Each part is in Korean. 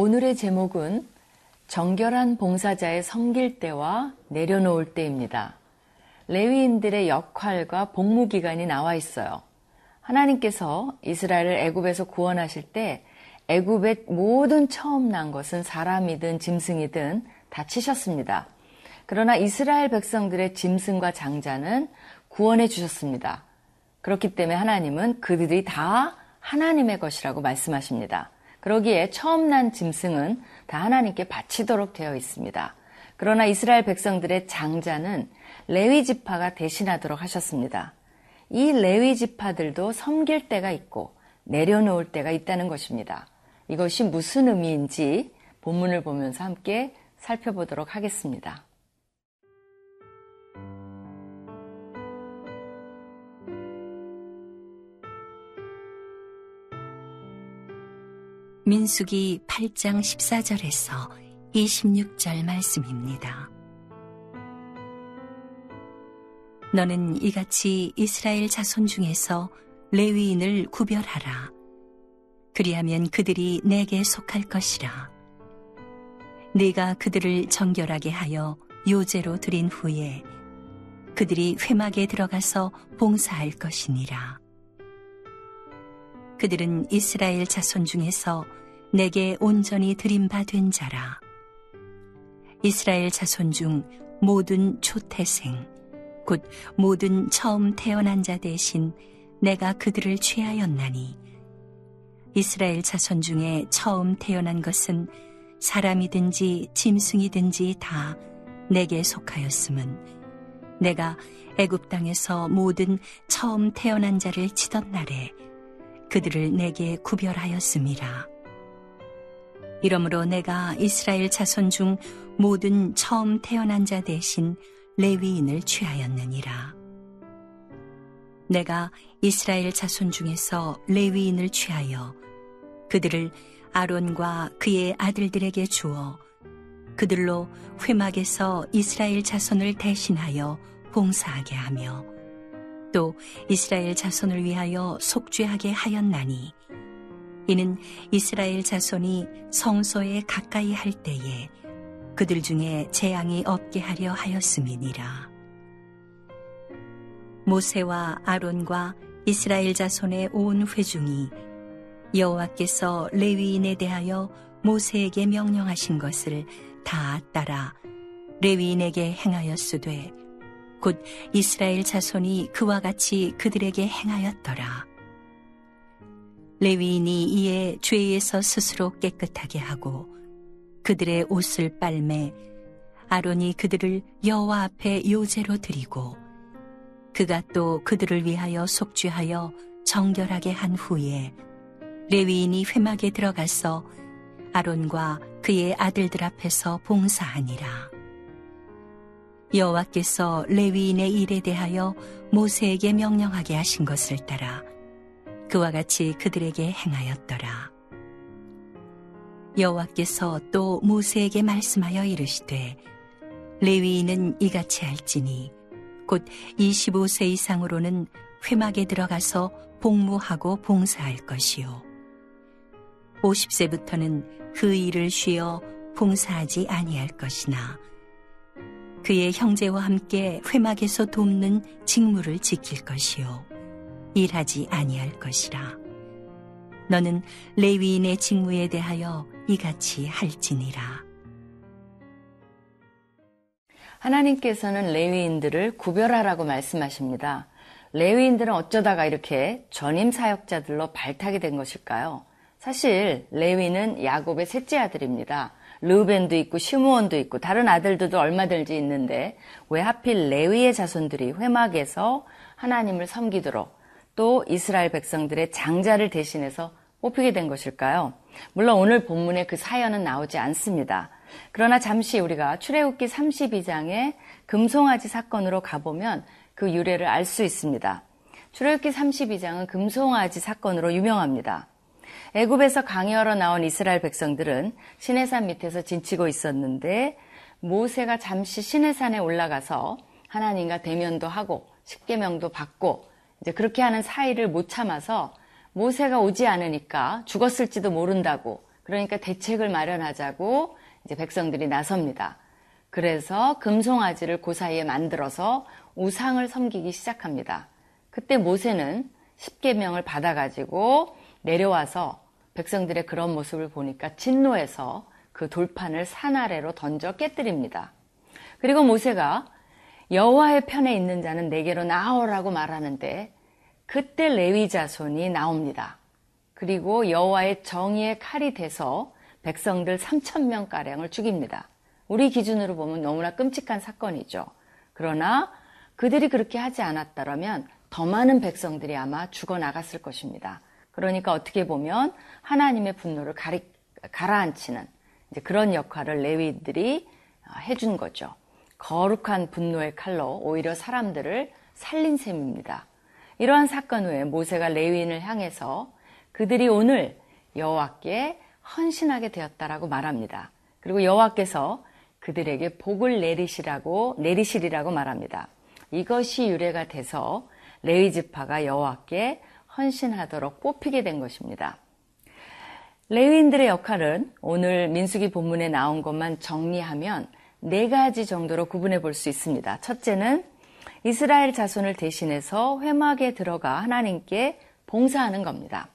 오늘의 제목은 정결한 봉사자의 섬길 때와 내려놓을 때입니다. 레위인들의 역할과 복무 기간이 나와 있어요. 하나님께서 이스라엘을 애굽에서 구원하실 때 애굽의 모든 처음 난 것은 사람이든 짐승이든 다 치셨습니다. 그러나 이스라엘 백성들의 짐승과 장자는 구원해 주셨습니다. 그렇기 때문에 하나님은 그들이 다 하나님의 것이라고 말씀하십니다. 그러기에 처음 난 짐승은 다 하나님께 바치도록 되어 있습니다. 그러나 이스라엘 백성들의 장자는 레위 지파가 대신하도록 하셨습니다. 이 레위 지파들도 섬길 때가 있고 내려놓을 때가 있다는 것입니다. 이것이 무슨 의미인지 본문을 보면서 함께 살펴보도록 하겠습니다. 민수기 8장 14절에서 26절 말씀입니다. 너는 이같이 이스라엘 자손 중에서 레위인을 구별하라. 그리하면 그들이 내게 속할 것이라. 네가 그들을 정결하게 하여 요제로 드린 후에 그들이 회막에 들어가서 봉사할 것이니라. 그들은 이스라엘 자손 중에서 내게 온전히 드림받은 자라. 이스라엘 자손 중 모든 초태생, 곧 모든 처음 태어난 자 대신 내가 그들을 취하였나니 이스라엘 자손 중에 처음 태어난 것은 사람이든지 짐승이든지 다 내게 속하였음은 내가 애굽 땅에서 모든 처음 태어난 자를 치던 날에 그들을 내게 구별하였음이라. 이러므로 내가 이스라엘 자손 중 모든 처음 태어난 자 대신 레위인을 취하였느니라. 내가 이스라엘 자손 중에서 레위인을 취하여 그들을 아론과 그의 아들들에게 주어 그들로 회막에서 이스라엘 자손을 대신하여 봉사하게 하며 또 이스라엘 자손을 위하여 속죄하게 하였나니 이는 이스라엘 자손이 성소에 가까이 할 때에 그들 중에 재앙이 없게 하려 하였음이니라. 모세와 아론과 이스라엘 자손의 온 회중이 여호와께서 레위인에 대하여 모세에게 명령하신 것을 다 따라 레위인에게 행하였으되 곧 이스라엘 자손이 그와 같이 그들에게 행하였더라. 레위인이 이에 죄에서 스스로 깨끗하게 하고 그들의 옷을 빨매 아론이 그들을 여호와 앞에 요제로 드리고 그가 또 그들을 위하여 속죄하여 정결하게 한 후에 레위인이 회막에 들어가서 아론과 그의 아들들 앞에서 봉사하니라. 여호와께서 레위인의 일에 대하여 모세에게 명령하게 하신 것을 따라 그와 같이 그들에게 행하였더라. 여호와께서 또 모세에게 말씀하여 이르시되 레위인은 이같이 할지니 곧 25세 이상으로는 회막에 들어가서 복무하고 봉사할 것이요. 50세부터는 그 일을 쉬어 봉사하지 아니할 것이나 그의 형제와 함께 회막에서 돕는 직무를 지킬 것이요. 일하지 아니할 것이라. 너는 레위인의 직무에 대하여 이같이 할지니라 하나님께서는 레위인들을 구별하라고 말씀하십니다. 레위인들은 어쩌다가 이렇게 전임 사역자들로 발탁이 된 것일까요? 사실 레위는 야곱의 셋째 아들입니다. 르벤도 있고 시므온도 있고 다른 아들들도 얼마든지 있는데 왜 하필 레위의 자손들이 회막에서 하나님을 섬기도록 또 이스라엘 백성들의 장자를 대신해서 뽑히게 된 것일까요? 물론 오늘 본문에 그 사연은 나오지 않습니다. 그러나 잠시 우리가 출애굽기 32장의 금송아지 사건으로 가보면 그 유래를 알 수 있습니다. 출애굽기 32장은 금송아지 사건으로 유명합니다. 애굽에서 강요하러 나온 이스라엘 백성들은 시내산 밑에서 진치고 있었는데 모세가 잠시 시내산에 올라가서 하나님과 대면도 하고 십계명도 받고 이제 그렇게 하는 사이를 못 참아서 모세가 오지 않으니까 죽었을지도 모른다고 그러니까 대책을 마련하자고 이제 백성들이 나섭니다. 그래서 금송아지를 그 사이에 만들어서 우상을 섬기기 시작합니다. 그때 모세는 십계명을 받아가지고 내려와서 백성들의 그런 모습을 보니까 진노해서 그 돌판을 산 아래로 던져 깨뜨립니다. 그리고 모세가 여호와의 편에 있는 자는 내게로 나오라고 말하는데 그때 레위 자손이 나옵니다. 그리고 여호와의 정의의 칼이 돼서 백성들 3천 명 가량을 죽입니다. 우리 기준으로 보면 너무나 끔찍한 사건이죠. 그러나 그들이 그렇게 하지 않았다면 더 많은 백성들이 아마 죽어 나갔을 것입니다. 그러니까 어떻게 보면 하나님의 분노를 가리, 가라앉히는 그런 역할을 레위들이 해준 거죠. 거룩한 분노의 칼로 오히려 사람들을 살린 셈입니다. 이러한 사건 후에 모세가 레위인을 향해서 그들이 오늘 여호와께 헌신하게 되었다라고 말합니다. 그리고 여호와께서 그들에게 복을 내리시라고 내리시리라고 말합니다. 이것이 유래가 돼서 레위 지파가 여호와께 헌신하도록 뽑히게 된 것입니다. 레위인들의 역할은 오늘 민수기 본문에 나온 것만 정리하면 네 가지 정도로 구분해 볼 수 있습니다. 첫째는 이스라엘 자손을 대신해서 회막에 들어가 하나님께 봉사하는 겁니다.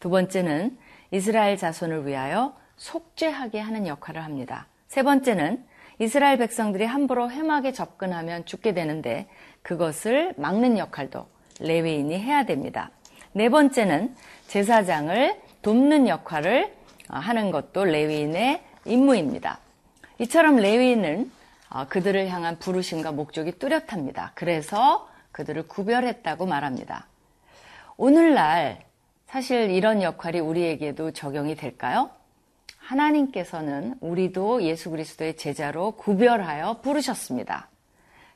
두 번째는 이스라엘 자손을 위하여 속죄하게 하는 역할을 합니다. 세 번째는 이스라엘 백성들이 함부로 회막에 접근하면 죽게 되는데 그것을 막는 역할도 레위인이 해야 됩니다. 네 번째는 제사장을 돕는 역할을 하는 것도 레위인의 임무입니다. 이처럼 레위인은 그들을 향한 부르심과 목적이 뚜렷합니다. 그래서 그들을 구별했다고 말합니다. 오늘날 사실 이런 역할이 우리에게도 적용이 될까요? 하나님께서는 우리도 예수 그리스도의 제자로 구별하여 부르셨습니다.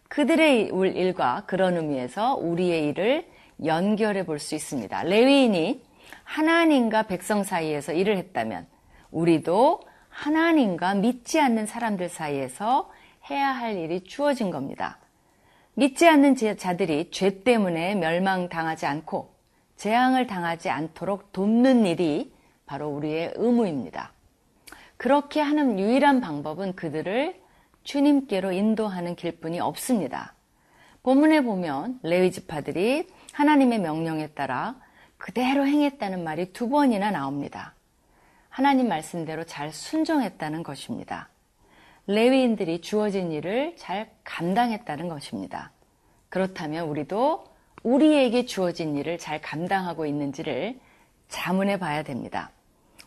그들의 일과 그런 의미에서 우리의 일을 연결해 볼 수 있습니다. 레위인이 하나님과 백성 사이에서 일을 했다면 우리도 하나님과 믿지 않는 사람들 사이에서 해야 할 일이 주어진 겁니다. 믿지 않는 자들이 죄 때문에 멸망당하지 않고 재앙을 당하지 않도록 돕는 일이 바로 우리의 의무입니다. 그렇게 하는 유일한 방법은 그들을 주님께로 인도하는 길뿐이 없습니다. 본문에 보면 레위 지파들이 하나님의 명령에 따라 그대로 행했다는 말이 두 번이나 나옵니다. 하나님 말씀대로 잘 순종했다는 것입니다. 레위인들이 주어진 일을 잘 감당했다는 것입니다. 그렇다면 우리도 우리에게 주어진 일을 잘 감당하고 있는지를 자문해 봐야 됩니다.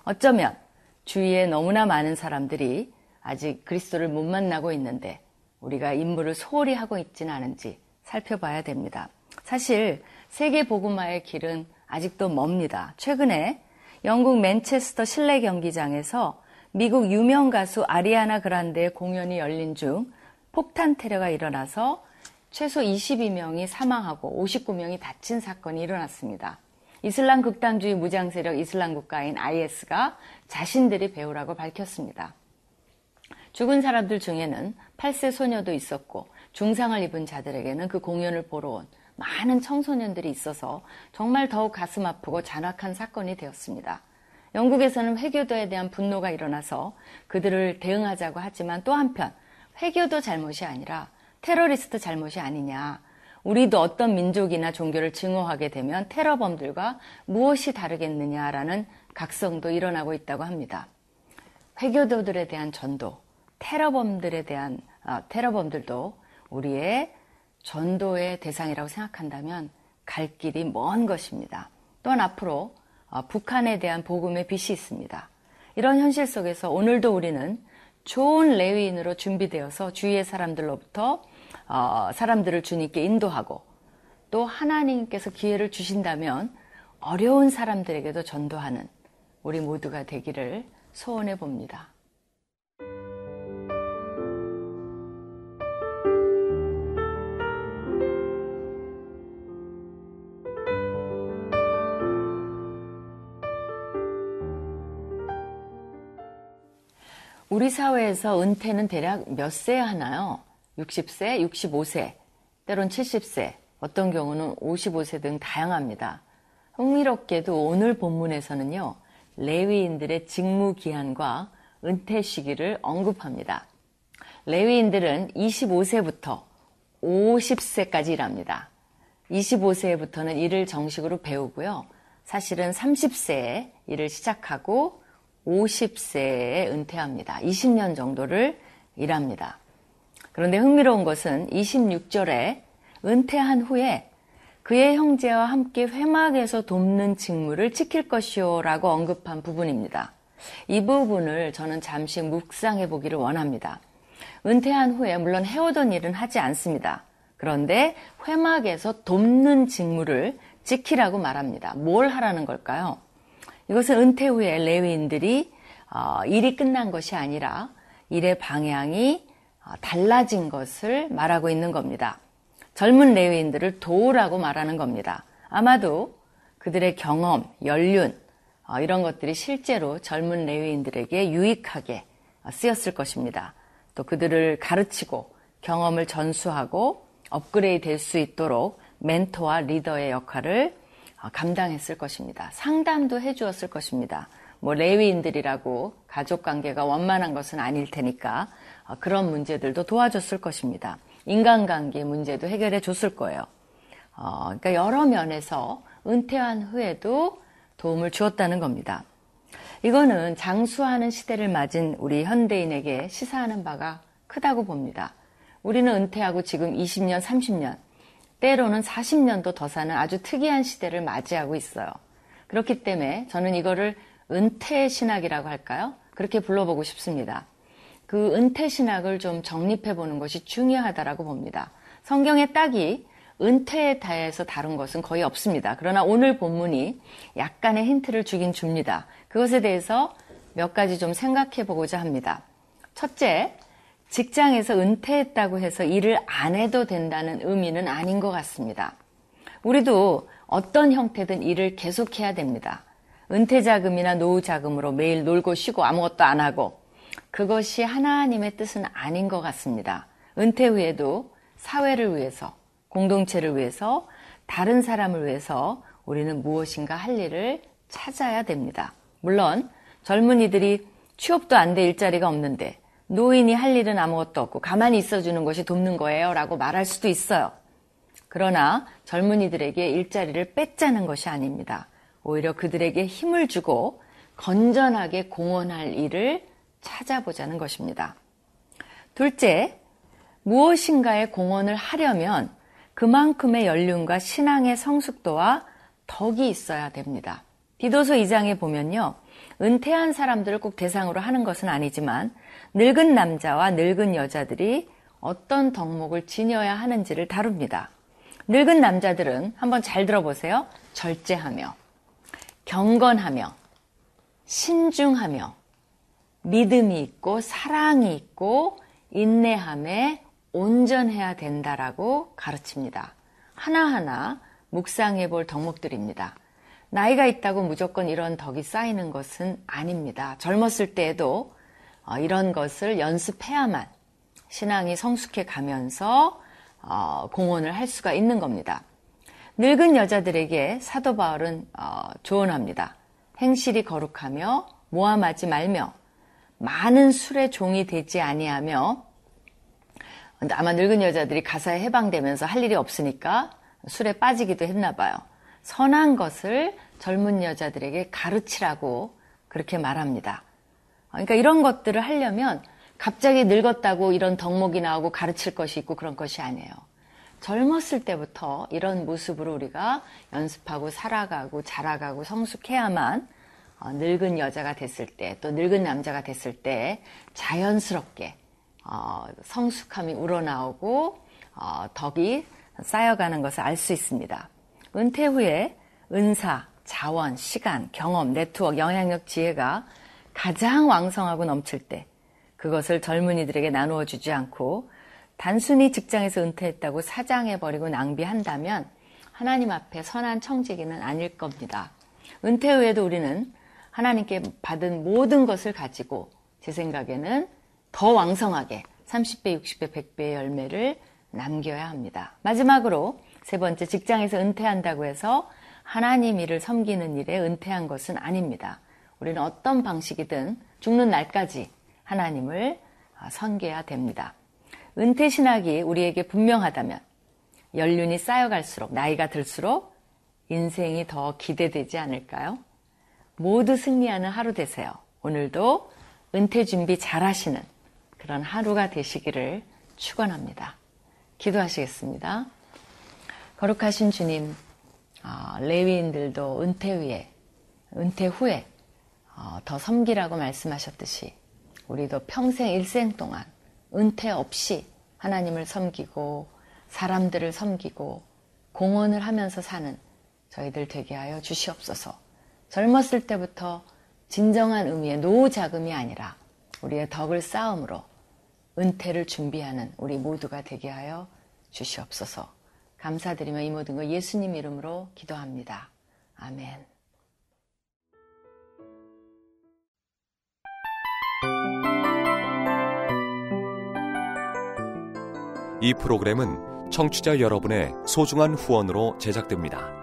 어쩌면 주위에 너무나 많은 사람들이 아직 그리스도를 못 만나고 있는데 우리가 임무를 소홀히 하고 있지는 않은지 살펴봐야 됩니다. 사실 세계 복음화의 길은 아직도 멉니다. 최근에 영국 맨체스터 실내 경기장에서 미국 유명 가수 아리아나 그란데의 공연이 열린 중 폭탄 테러가 일어나서 최소 22명이 사망하고 59명이 다친 사건이 일어났습니다. 이슬람 극단주의 무장 세력 이슬람 국가인 IS가 자신들이 배우라고 밝혔습니다. 죽은 사람들 중에는 8세 소녀도 있었고 중상을 입은 자들에게는 그 공연을 보러 온 많은 청소년들이 있어서 정말 더욱 가슴 아프고 잔악한 사건이 되었습니다. 영국에서는 회교도에 대한 분노가 일어나서 그들을 대응하자고 하지만 또 한편 회교도 잘못이 아니라 테러리스트 잘못이 아니냐. 우리도 어떤 민족이나 종교를 증오하게 되면 테러범들과 무엇이 다르겠느냐라는 각성도 일어나고 있다고 합니다. 회교도들에 대한 전도, 테러범들에 대한 아, 테러범들도 우리의 전도의 대상이라고 생각한다면 갈 길이 먼 것입니다. 또한 앞으로 아, 북한에 대한 복음의 빛이 있습니다. 이런 현실 속에서 오늘도 우리는 좋은 레위인으로 준비되어서 주위의 사람들로부터 어, 사람들을 주님께 인도하고 또 하나님께서 기회를 주신다면 어려운 사람들에게도 전도하는 우리 모두가 되기를 소원해 봅니다. 우리 사회에서 은퇴는 대략 몇 세에 하나요? 60세, 65세, 때론 70세, 어떤 경우는 55세 등 다양합니다. 흥미롭게도 오늘 본문에서는요, 레위인들의 직무 기한과 은퇴 시기를 언급합니다. 레위인들은 25세부터 50세까지 일합니다. 25세부터는 일을 정식으로 배우고요. 사실은 30세에 일을 시작하고 50세에 은퇴합니다. 20년 정도를 일합니다. 그런데 흥미로운 것은 26절에 은퇴한 후에 그의 형제와 함께 회막에서 돕는 직무를 지킬 것이요 라고 언급한 부분입니다. 이 부분을 저는 잠시 묵상해 보기를 원합니다. 은퇴한 후에 물론 해오던 일은 하지 않습니다. 그런데 회막에서 돕는 직무를 지키라고 말합니다. 뭘 하라는 걸까요? 이것은 은퇴 후에 레위인들이 어, 일이 끝난 것이 아니라 일의 방향이 어, 달라진 것을 말하고 있는 겁니다. 젊은 레위인들을 도우라고 말하는 겁니다. 아마도 그들의 경험, 연륜, 어, 이런 것들이 실제로 젊은 레위인들에게 유익하게 쓰였을 것입니다. 또 그들을 가르치고 경험을 전수하고 업그레이드 될 수 있도록 멘토와 리더의 역할을 감당했을 것입니다. 상담도 해주었을 것입니다. 뭐 레위인들이라고 가족 관계가 원만한 것은 아닐 테니까 그런 문제들도 도와줬을 것입니다. 인간관계 문제도 해결해 줬을 거예요. 어, 그러니까 여러 면에서 은퇴한 후에도 도움을 주었다는 겁니다. 이거는 장수하는 시대를 맞은 우리 현대인에게 시사하는 바가 크다고 봅니다. 우리는 은퇴하고 지금 20년, 30년, 때로는 40년도 더 사는 아주 특이한 시대를 맞이하고 있어요. 그렇기 때문에 저는 이거를 은퇴 신학이라고 할까요? 그렇게 불러보고 싶습니다. 그 은퇴 신학을 좀 정립해 보는 것이 중요하다라고 봅니다. 성경에 딱이 은퇴에 대해서 다룬 것은 거의 없습니다. 그러나 오늘 본문이 약간의 힌트를 주긴 줍니다. 그것에 대해서 몇 가지 좀 생각해 보고자 합니다. 첫째, 직장에서 은퇴했다고 해서 일을 안 해도 된다는 의미는 아닌 것 같습니다. 우리도 어떤 형태든 일을 계속해야 됩니다. 은퇴 자금이나 노후 자금으로 매일 놀고 쉬고 아무것도 안 하고 그것이 하나님의 뜻은 아닌 것 같습니다. 은퇴 후에도 사회를 위해서, 공동체를 위해서, 다른 사람을 위해서 우리는 무엇인가 할 일을 찾아야 됩니다. 물론 젊은이들이 취업도 안 돼 일자리가 없는데 노인이 할 일은 아무것도 없고 가만히 있어주는 것이 돕는 거예요 라고 말할 수도 있어요. 그러나 젊은이들에게 일자리를 뺏자는 것이 아닙니다. 오히려 그들에게 힘을 주고 건전하게 공헌할 일을 찾아보자는 것입니다. 둘째, 무엇인가에 공헌을 하려면 그만큼의 연륜과 신앙의 성숙도와 덕이 있어야 됩니다. 디도서 2장에 보면요. 은퇴한 사람들을 꼭 대상으로 하는 것은 아니지만 늙은 남자와 늙은 여자들이 어떤 덕목을 지녀야 하는지를 다룹니다. 늙은 남자들은 한번 잘 들어보세요. 절제하며, 경건하며, 신중하며, 믿음이 있고 사랑이 있고 인내함에 온전해야 된다라고 가르칩니다. 하나하나 묵상해 볼 덕목들입니다. 나이가 있다고 무조건 이런 덕이 쌓이는 것은 아닙니다. 젊었을 때에도 어, 이런 것을 연습해야만 신앙이 성숙해 가면서 어, 공헌을 할 수가 있는 겁니다. 늙은 여자들에게 사도 바울은 어, 조언합니다. 행실이 거룩하며 모함하지 말며 많은 술의 종이 되지 아니하며 아마 늙은 여자들이 가사에 해방되면서 할 일이 없으니까 술에 빠지기도 했나 봐요. 선한 것을 젊은 여자들에게 가르치라고 그렇게 말합니다. 그러니까 이런 것들을 하려면 갑자기 늙었다고 이런 덕목이 나오고 가르칠 것이 있고 그런 것이 아니에요. 젊었을 때부터 이런 모습으로 우리가 연습하고 살아가고 자라가고 성숙해야만 어, 늙은 여자가 됐을 때, 또 늙은 남자가 됐을 때 자연스럽게 어, 성숙함이 우러나오고 어, 덕이 쌓여가는 것을 알 수 있습니다. 은퇴 후에 은사, 자원, 시간, 경험, 네트워크, 영향력, 지혜가 가장 왕성하고 넘칠 때 그것을 젊은이들에게 나누어 주지 않고 단순히 직장에서 은퇴했다고 사장해버리고 낭비한다면 하나님 앞에 선한 청지기는 아닐 겁니다. 은퇴 후에도 우리는 하나님께 받은 모든 것을 가지고 제 생각에는 더 왕성하게 30배, 60배, 100배의 열매를 남겨야 합니다. 마지막으로 세 번째 직장에서 은퇴한다고 해서 하나님 일을 섬기는 일에 은퇴한 것은 아닙니다. 우리는 어떤 방식이든 죽는 날까지 하나님을 섬겨야 됩니다. 은퇴 신학이 우리에게 분명하다면 연륜이 쌓여갈수록 나이가 들수록 인생이 더 기대되지 않을까요? 모두 승리하는 하루 되세요. 오늘도 은퇴 준비 잘 하시는 그런 하루가 되시기를 축원합니다. 기도하시겠습니다. 거룩하신 주님, 어, 레위인들도 은퇴 후에, 은퇴 후에 어, 더 섬기라고 말씀하셨듯이 우리도 평생 일생 동안 은퇴 없이 하나님을 섬기고 사람들을 섬기고 공헌을 하면서 사는 저희들 되게 하여 주시옵소서. 젊었을 때부터 진정한 의미의 노자금이 아니라 우리의 덕을 쌓음으로 은퇴를 준비하는 우리 모두가 되게 하여 주시옵소서. 감사드리며 이 모든 거 예수님 이름으로 기도합니다. 아멘. 이 프로그램은 청취자 여러분의 소중한 후원으로 제작됩니다.